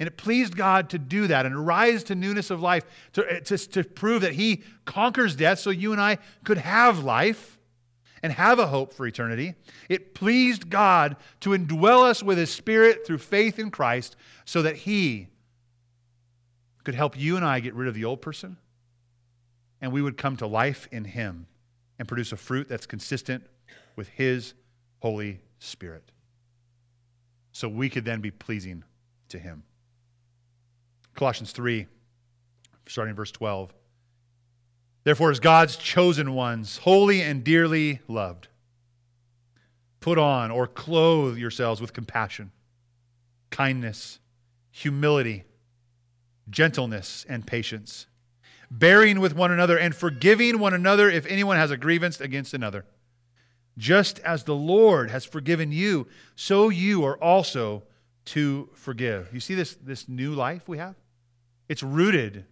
And it pleased God to do that and rise to newness of life, to, eh, to, to prove that He conquers death so you and I could have life and have a hope for eternity. It pleased God to indwell us with His Spirit through faith in Christ so that He could help you and I get rid of the old person and we would come to life in Him and produce a fruit that's consistent with His Holy Spirit. So we could then be pleasing to Him. Colossians 3, starting verse 12. Therefore, as God's chosen ones, holy and dearly loved, put on or clothe yourselves with compassion, kindness, humility, gentleness, and patience, bearing with one another and forgiving one another if anyone has a grievance against another. Just as the Lord has forgiven you, so you are also to forgive. You see this, this new life we have? It's rooted.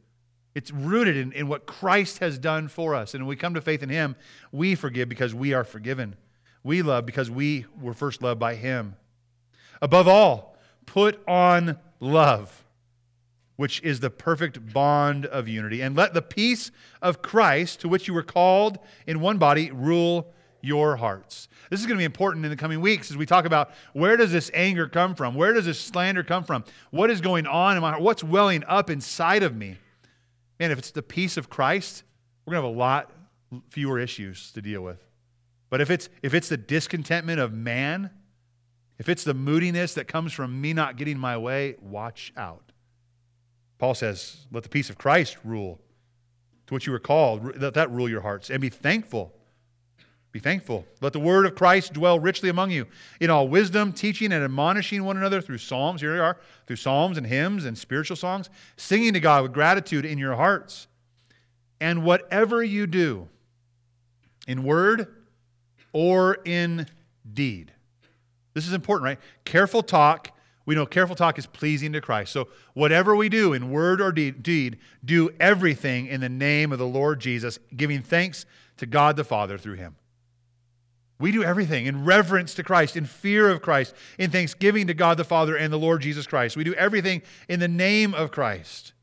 It's rooted in, in what Christ has done for us. And when we come to faith in Him, we forgive because we are forgiven. We love because we were first loved by Him. Above all, put on love, which is the perfect bond of unity. And let the peace of Christ, to which you were called in one body, rule your hearts. This is going to be important in the coming weeks as we talk about where does this anger come from? Where does this slander come from? What is going on in my heart? What's welling up inside of me? Man, if it's the peace of Christ, we're going to have a lot fewer issues to deal with. But if it's if it's the discontentment of man, if it's the moodiness that comes from me not getting my way, watch out. Paul says, "Let the peace of Christ rule to what you were called. Let that rule your hearts, and be thankful." Be thankful. Let the word of Christ dwell richly among you in all wisdom, teaching and admonishing one another through psalms. Here we are, through psalms and hymns and spiritual songs, singing to God with gratitude in your hearts. And whatever you do, in word or in deed. This is important, right? Careful talk. We know careful talk is pleasing to Christ. So, whatever we do in word or deed, do everything in the name of the Lord Jesus, giving thanks to God the Father through him. We do everything in reverence to Christ, in fear of Christ, in thanksgiving to God the Father and the Lord Jesus Christ. We do everything in the name of Christ.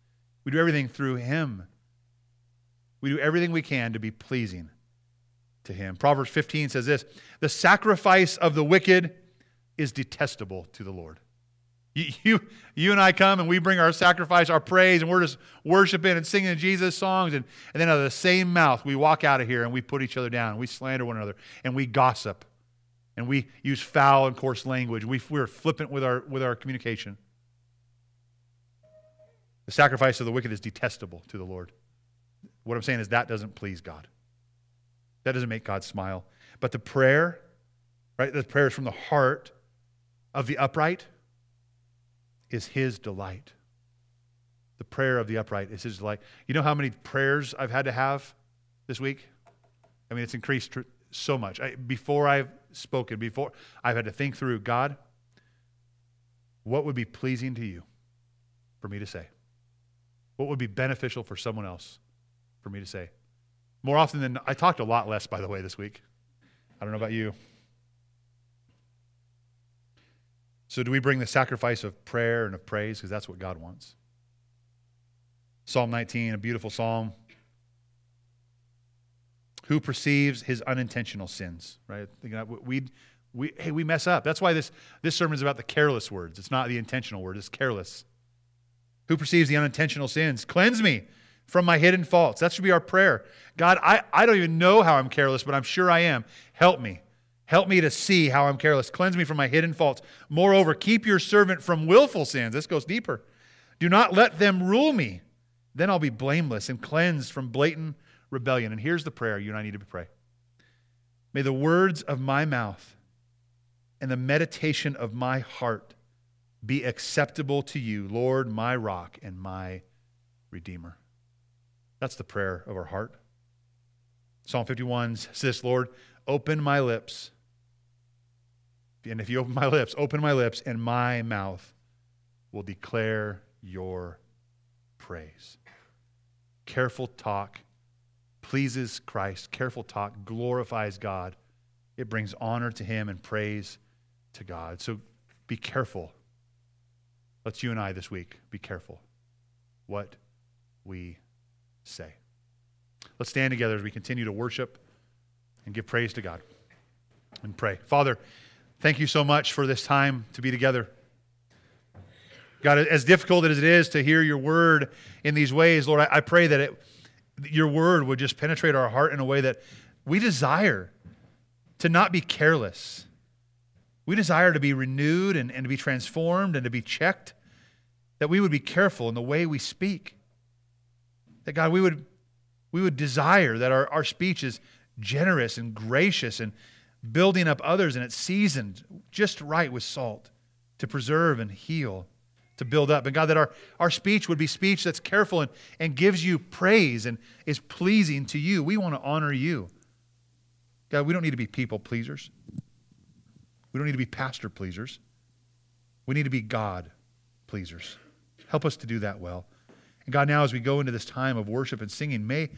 We do everything through Him. We do everything we can to be pleasing to Him. Proverbs 15 says this The sacrifice of the wicked is detestable to the Lord. You, you, you, and I come and we bring our sacrifice, our praise, and we're just worshiping and singing Jesus songs. And, and then out of the same mouth, we walk out of here and we put each other down and we slander one another and we gossip and we use foul and coarse language. We, we're flippant with our, with our communication. The sacrifice of the wicked is detestable to the Lord. What I'm saying is that doesn't please God. That doesn't make God smile. But the prayer, right, the prayer is from the heart of the upright is his delight. The prayer of the upright is his delight. You know how many prayers I've had to have this week? I mean, it's increased so much. I, before I've spoken, before I've had to think through God, what would be pleasing to you for me to say? What would be beneficial for someone else for me to say? More often than I talked a lot less, by the way, this week. I don't know about you. So, do we bring the sacrifice of prayer and of praise? Because that's what God wants. Psalm 19, a beautiful psalm. Who perceives his unintentional sins, right? We, we, hey, we mess up. That's why this, this sermon is about the careless words. It's not the intentional word, it's careless. Who perceives the unintentional sins? Cleanse me from my hidden faults. That should be our prayer. God, I, I don't even know how I'm careless, but I'm sure I am. Help me. Help me to see how I'm careless. Cleanse me from my hidden faults. Moreover, keep your servant from willful sins. This goes deeper. Do not let them rule me. Then I'll be blameless and cleansed from blatant rebellion. And here's the prayer you and I need to pray. May the words of my mouth and the meditation of my heart be acceptable to you, Lord, my rock and my redeemer. That's the prayer of our heart. Psalm 51 says, Lord, open my lips and if you open my lips, open my lips, and my mouth will declare your praise. Careful talk pleases Christ. Careful talk glorifies God. It brings honor to Him and praise to God. So be careful. Let's you and I this week be careful what we say. Let's stand together as we continue to worship and give praise to God and pray. Father, Thank you so much for this time to be together. God, as difficult as it is to hear your word in these ways, Lord, I, pray that it, your word would just penetrate our heart in a way that we desire to not be careless. We desire to be renewed and, and to be transformed and to be checked, that we would be careful in the way we speak. That, God, we would, we would desire that our, our speech is generous and gracious and, building up others, and it's seasoned just right with salt to preserve and heal, to build up. And God, that our, our speech would be speech that's careful and, and gives you praise and is pleasing to you. We want to honor you. God, we don't need to be people pleasers. We don't need to be pastor pleasers. We need to be God pleasers. Help us to do that well. And God, now as we go into this time of worship and singing, may,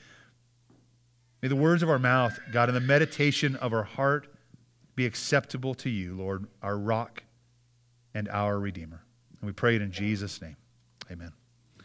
may the words of our mouth, God, and the meditation of our heart be acceptable to you, Lord, our rock and our Redeemer. And we pray it in Jesus' name. Amen.